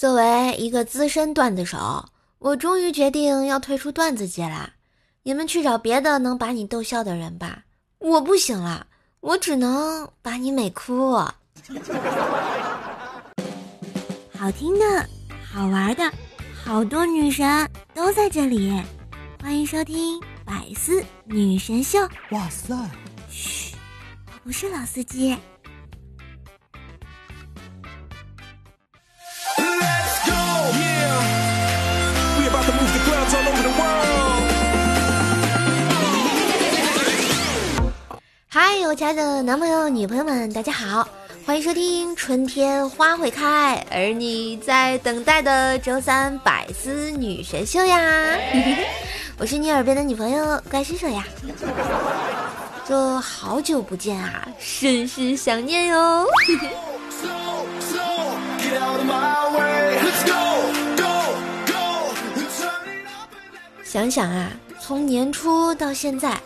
作为一个资深段子手，我终于决定要退出段子界啦！你们去找别的能把你逗笑的人吧，我不行了，我只能把你美哭。好听的，好玩的，好多女神都在这里，欢迎收听百思女神秀。哇塞！嘘，我不是老司机。嗨，我亲爱的男朋友、女朋友们，大家好，欢迎收听春天花会开，而你在等待的周三百思女神秀呀！我是你耳边的女朋友怪叔叔呀，这好久不见啊，甚是想念哟。想想啊，从年初到现在，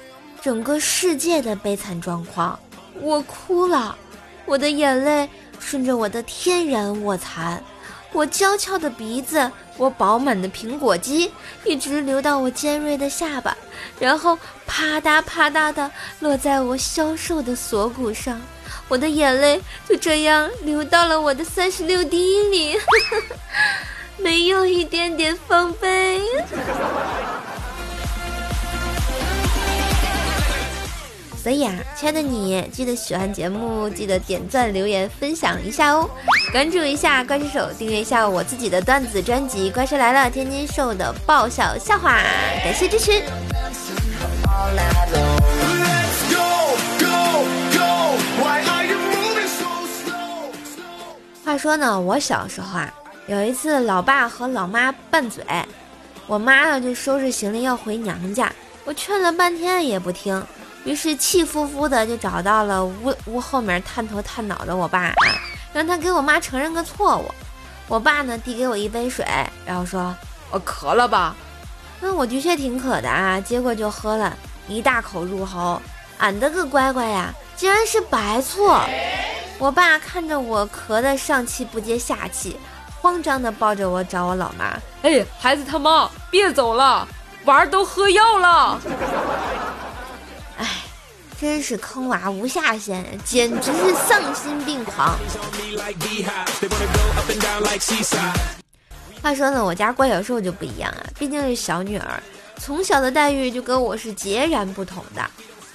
整个世界的悲惨状况，我哭了，我的眼泪顺着我的天然卧蚕，我娇俏的鼻子，我饱满的苹果肌，一直流到我尖锐的下巴，然后啪嗒啪嗒的落在我消瘦的锁骨上，我的眼泪就这样流到了我的三十六 D 里。没有一点点防备，以啊，亲爱的你，记得喜欢节目，记得点赞、留言、分享一下哦，关注一下怪兽手，订阅一下我自己的段子专辑《怪兽来了》，天津瘦的爆笑笑话，感谢支持。话说呢，我小时候啊。有一次，老爸和老妈拌嘴，我妈呢就收拾行李要回娘家，我劝了半天也不听，于是气呼呼的就找到了屋屋后面探头探脑的我爸啊，让他给我妈承认个错误。我爸呢递给我一杯水，然后说：“我渴了吧？”那我的确挺渴的啊，结果就喝了一大口入喉，俺的个乖乖呀，竟然是白醋！我爸看着我咳得上气不接下气。慌张的抱着我找我老妈，哎，孩子他妈，别走了，娃儿都喝药了。真是坑娃无下限，简直是丧心病狂。话说呢，我家怪小兽就不一样啊，毕竟是小女儿，从小的待遇就跟我是截然不同的。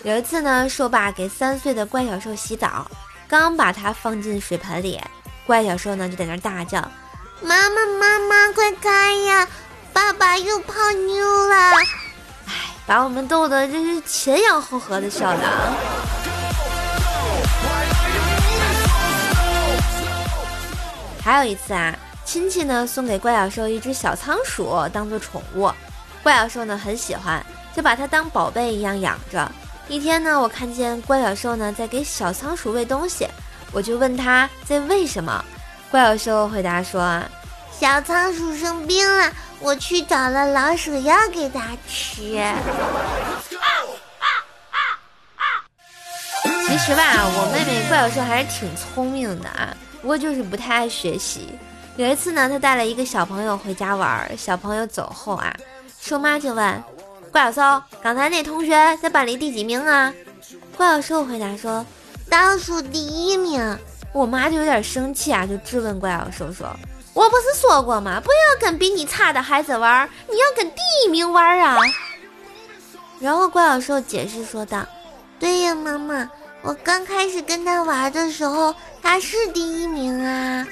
有一次呢，兽爸给三岁的怪小兽洗澡，刚把它放进水盆里，怪小兽呢就在那大叫。妈妈，妈妈，快看呀！爸爸又泡妞了，把我们逗得真是前仰后合的笑的。还有一次啊，亲戚呢送给怪小兽一只小仓鼠当做宠物，怪小兽呢很喜欢，就把它当宝贝一样养着。一天呢，我看见怪小兽呢在给小仓鼠喂东西，我就问他在喂什么。怪小兽回答说：“小仓鼠生病了，我去找了老鼠药给它吃。”其实吧，我妹妹怪小兽还是挺聪明的啊，不过就是不太爱学习。有一次呢，她带了一个小朋友回家玩，小朋友走后啊，兽妈就问怪小兽：“刚才那同学在班里第几名啊？”怪小兽回答说：“倒数第一名。”我妈就有点生气啊，就质问怪小兽说：“我不是说过吗？不要跟比你差的孩子玩，你要跟第一名玩啊！”然后怪小兽解释说道：“对呀，妈妈，我刚开始跟他玩的时候，他是第一名啊。”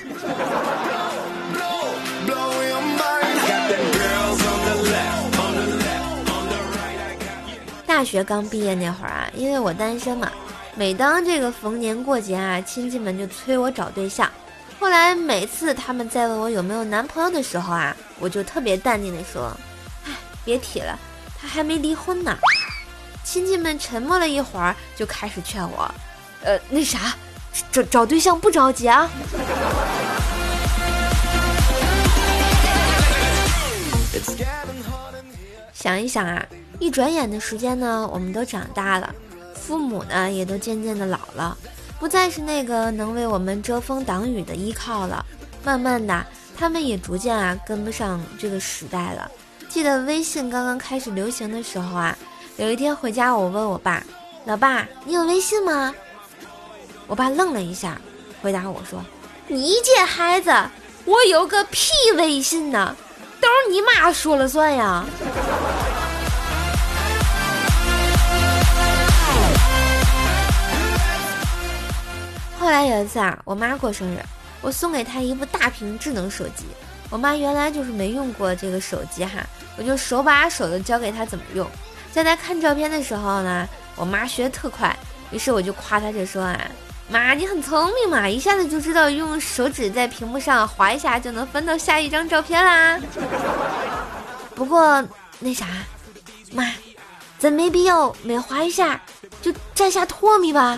大学刚毕业那会儿啊，因为我单身嘛。每当这个逢年过节啊，亲戚们就催我找对象。后来每次他们在问我有没有男朋友的时候啊，我就特别淡定的说：“哎，别提了，他还没离婚呢。”亲戚们沉默了一会儿，就开始劝我：“呃，那啥，找找对象不着急啊。”想一想啊，一转眼的时间呢，我们都长大了。父母呢，也都渐渐的老了，不再是那个能为我们遮风挡雨的依靠了。慢慢的，他们也逐渐啊跟不上这个时代了。记得微信刚刚开始流行的时候啊，有一天回家，我问我爸：“老爸，你有微信吗？”我爸愣了一下，回答我说：“你这孩子，我有个屁微信呢，都是你妈说了算呀。”后来有一次啊，我妈过生日，我送给她一部大屏智能手机。我妈原来就是没用过这个手机哈，我就手把手的教给她怎么用。在她看照片的时候呢，我妈学的特快，于是我就夸她，就说啊，妈你很聪明嘛，一下子就知道用手指在屏幕上划一下就能翻到下一张照片啦。不过那啥，妈，咱没必要每划一下就蘸下唾沫吧。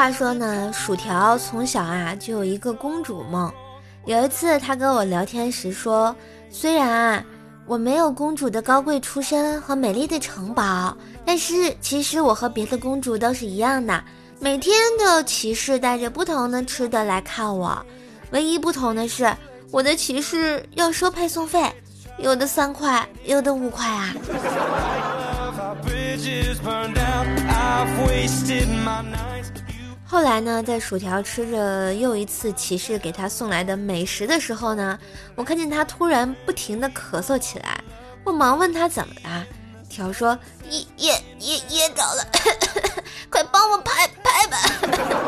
话说呢，薯条从小啊就有一个公主梦。有一次，他跟我聊天时说：“虽然啊我没有公主的高贵出身和美丽的城堡，但是其实我和别的公主都是一样的，每天都有骑士带着不同的吃的来看我。唯一不同的是，我的骑士要收配送费，有的三块，有的五块啊。”后来呢，在薯条吃着又一次骑士给他送来的美食的时候呢，我看见他突然不停的咳嗽起来，我忙问他怎么了，条说噎噎噎噎着了，快帮我拍拍吧！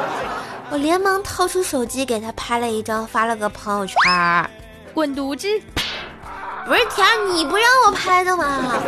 我连忙掏出手机给他拍了一张，发了个朋友圈，滚犊子！不是条，你不让我拍的吗？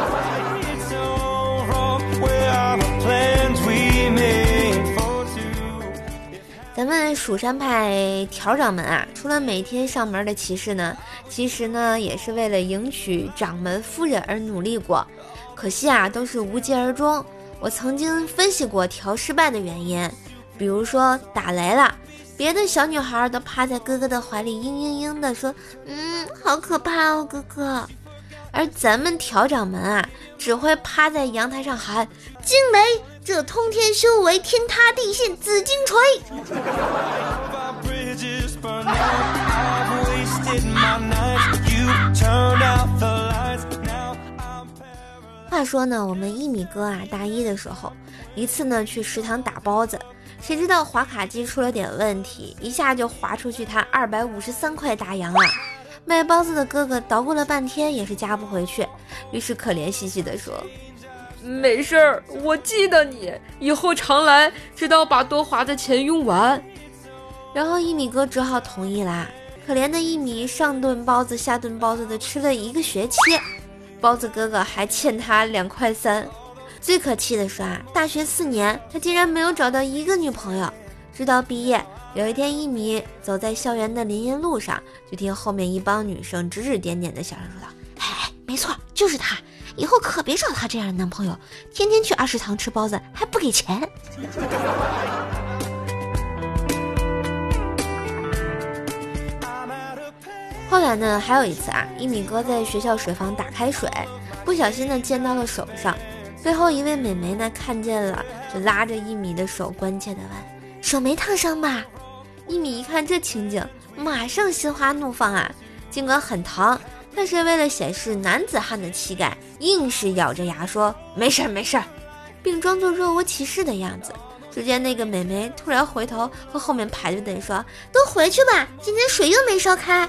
咱们蜀山派条掌门啊，除了每天上门的骑士呢，其实呢也是为了迎娶掌门夫人而努力过，可惜啊都是无疾而终。我曾经分析过条失败的原因，比如说打雷了，别的小女孩都趴在哥哥的怀里嘤嘤嘤的说，嗯，好可怕哦，哥哥。而咱们条掌门啊，只会趴在阳台上喊惊雷。这通天修为，天塌地陷，紫金锤。话说呢，我们一米哥啊，大一的时候，一次呢去食堂打包子，谁知道划卡机出了点问题，一下就划出去他二百五十三块大洋了。卖包子的哥哥捣鼓了半天也是加不回去，于是可怜兮兮的说。没事儿，我记得你，以后常来，直到把多花的钱用完。然后一米哥只好同意啦。可怜的一米，上顿包子下顿包子的吃了一个学期，包子哥哥还欠他两块三。最可气的是啊，大学四年，他竟然没有找到一个女朋友。直到毕业，有一天一米走在校园的林荫路上，就听后面一帮女生指指点点的小声说道：“哎，没错，就是他。”以后可别找他这样的男朋友，天天去二食堂吃包子还不给钱。后来呢，还有一次啊，一米哥在学校水房打开水，不小心呢溅到了手上。最后一位美眉呢看见了，就拉着一米的手，关切的问：“手没烫伤吧？”一米一看这情景，马上心花怒放啊！尽管很疼。但是为了显示男子汉的气概，硬是咬着牙说没事儿没事儿，并装作若无其事的样子。只见那个美眉突然回头和后面排队的人说：“都回去吧，今天水又没烧开。”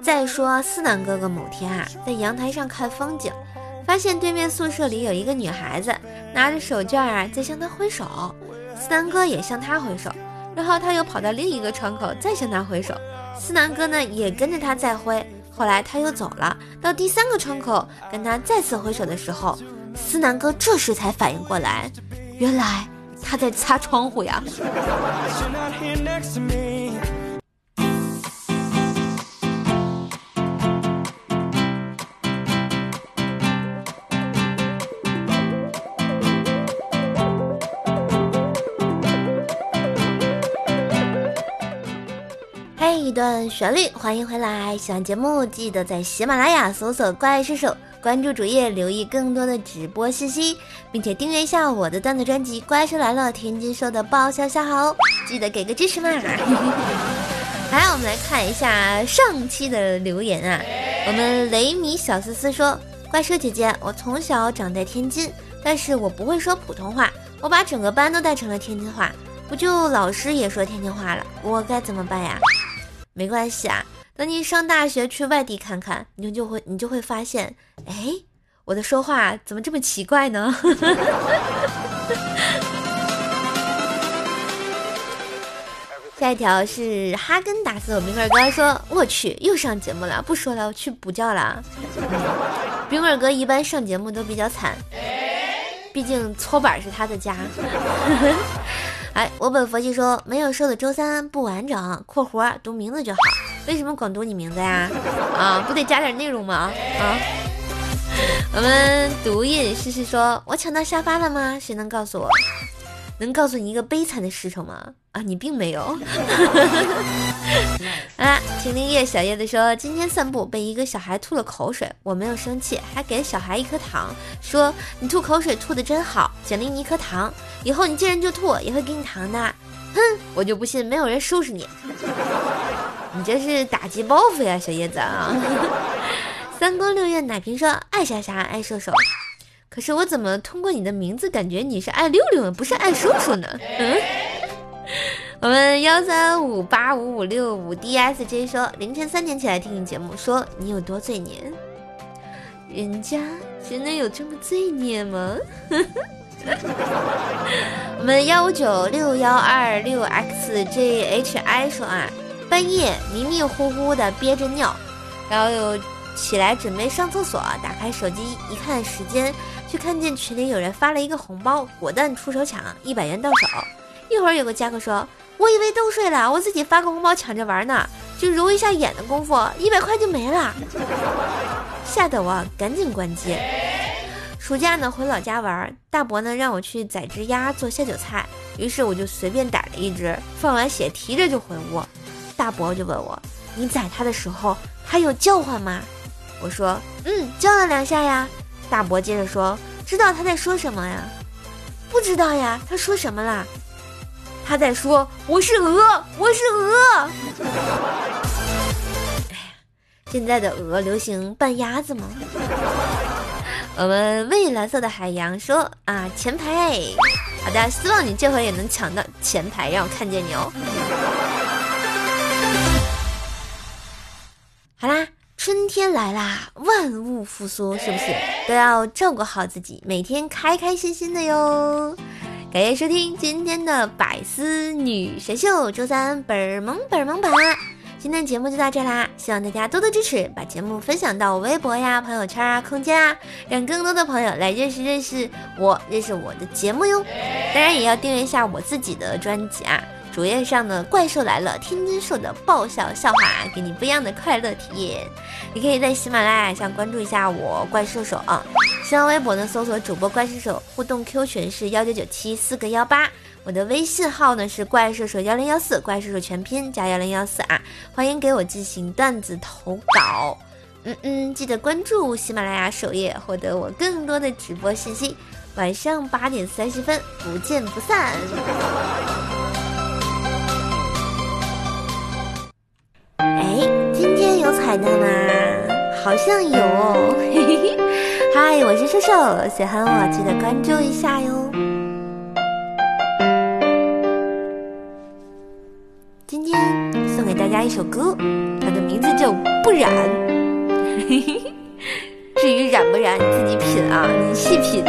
再说思南哥哥某天啊，在阳台上看风景，发现对面宿舍里有一个女孩子拿着手绢啊在向他挥手，思南哥也向她挥手。然后他又跑到另一个窗口，再向他挥手。思南哥呢，也跟着他再挥。后来他又走了，到第三个窗口跟他再次挥手的时候，思南哥这时才反应过来，原来他在擦窗户呀。嘿，一段旋律，欢迎回来！喜欢节目记得在喜马拉雅搜索“怪兽手”，关注主页，留意更多的直播信息，并且订阅一下我的段子专辑《怪兽来了》，天津兽的爆笑笑话哦！记得给个支持嘛！来，我们来看一下上期的留言啊。我们雷米小思思说：“怪兽姐姐，我从小长在天津，但是我不会说普通话，我把整个班都带成了天津话，不就老师也说天津话了？我该怎么办呀？”没关系啊，等你上大学去外地看看，你就会你就会发现，哎，我的说话怎么这么奇怪呢？下一条是哈根达斯，冰棍哥说：“我去，又上节目了，不说了，我去补觉了。”冰棍哥一般上节目都比较惨，毕竟搓板是他的家。哎，我本佛系说没有瘦的周三不完整。括弧读名字就好，为什么光读你名字呀？啊，不得加点内容吗？啊，我们读印试试说，我抢到沙发了吗？谁能告诉我？能告诉你一个悲惨的事情吗？啊，你并没有。啊，青灵叶小叶子说，今天散步被一个小孩吐了口水，我没有生气，还给小孩一颗糖，说你吐口水吐的真好，奖励你一颗糖，以后你见人就吐，也会给你糖的。哼，我就不信没有人收拾你，你这是打击报复呀，小叶子啊。三宫六院奶瓶说，爱啥啥爱射手。可是我怎么通过你的名字感觉你是爱六六，不是爱叔叔呢？嗯，我们幺三五八五五六五 DSJ 说凌晨三点起来听你节目，说你有多罪孽？人家真的有这么罪孽吗？我们幺五九六幺二六 XJHI 说啊，半夜迷迷糊糊的憋着尿，然后又起来准备上厕所，打开手机一看时间。却看见群里有人发了一个红包，果断出手抢，一百元到手。一会儿有个家伙说：“我以为都睡了，我自己发个红包抢着玩呢。”就揉一下眼的功夫，一百块就没了，吓得我赶紧关机。暑假呢回老家玩，大伯呢让我去宰只鸭做下酒菜，于是我就随便逮了一只，放完血提着就回屋。大伯就问我：“你宰它的时候，它有叫唤吗？”我说：“嗯，叫了两下呀。”大伯接着说：“知道他在说什么呀？不知道呀，他说什么啦？他在说我是鹅，我是鹅。哎呀，现在的鹅流行扮鸭子吗？我们蔚蓝色的海洋说啊，前排，好的，希望你这回也能抢到前排，让我看见你哦。好啦。”春天来啦，万物复苏，是不是都要照顾好自己，每天开开心心的哟？感谢收听今天的百思女神秀，周三本儿萌本儿萌版，今天节目就到这啦，希望大家多多支持，把节目分享到微博呀、朋友圈啊、空间啊，让更多的朋友来认识认识我，认识我的节目哟。当然也要订阅一下我自己的专辑啊。主页上的怪兽来了，天津兽的爆笑笑话，给你不一样的快乐体验。你可以在喜马拉雅上关注一下我怪兽手啊，新浪微博呢搜索主播怪兽手，互动 Q 群是幺九九七四个幺八，我的微信号呢是怪兽手幺零幺四，怪兽手全拼加幺零幺四啊，欢迎给我进行段子投稿。嗯嗯，记得关注喜马拉雅首页，获得我更多的直播信息。晚上八点三十分，不见不散。哎，今天有彩蛋吗？好像有哦。嘿嘿嘿，嗨，我是瘦瘦，喜欢我记得关注一下哟。今天送给大家一首歌，它的名字叫《不染》。至于染不染，你自己品啊，你细品。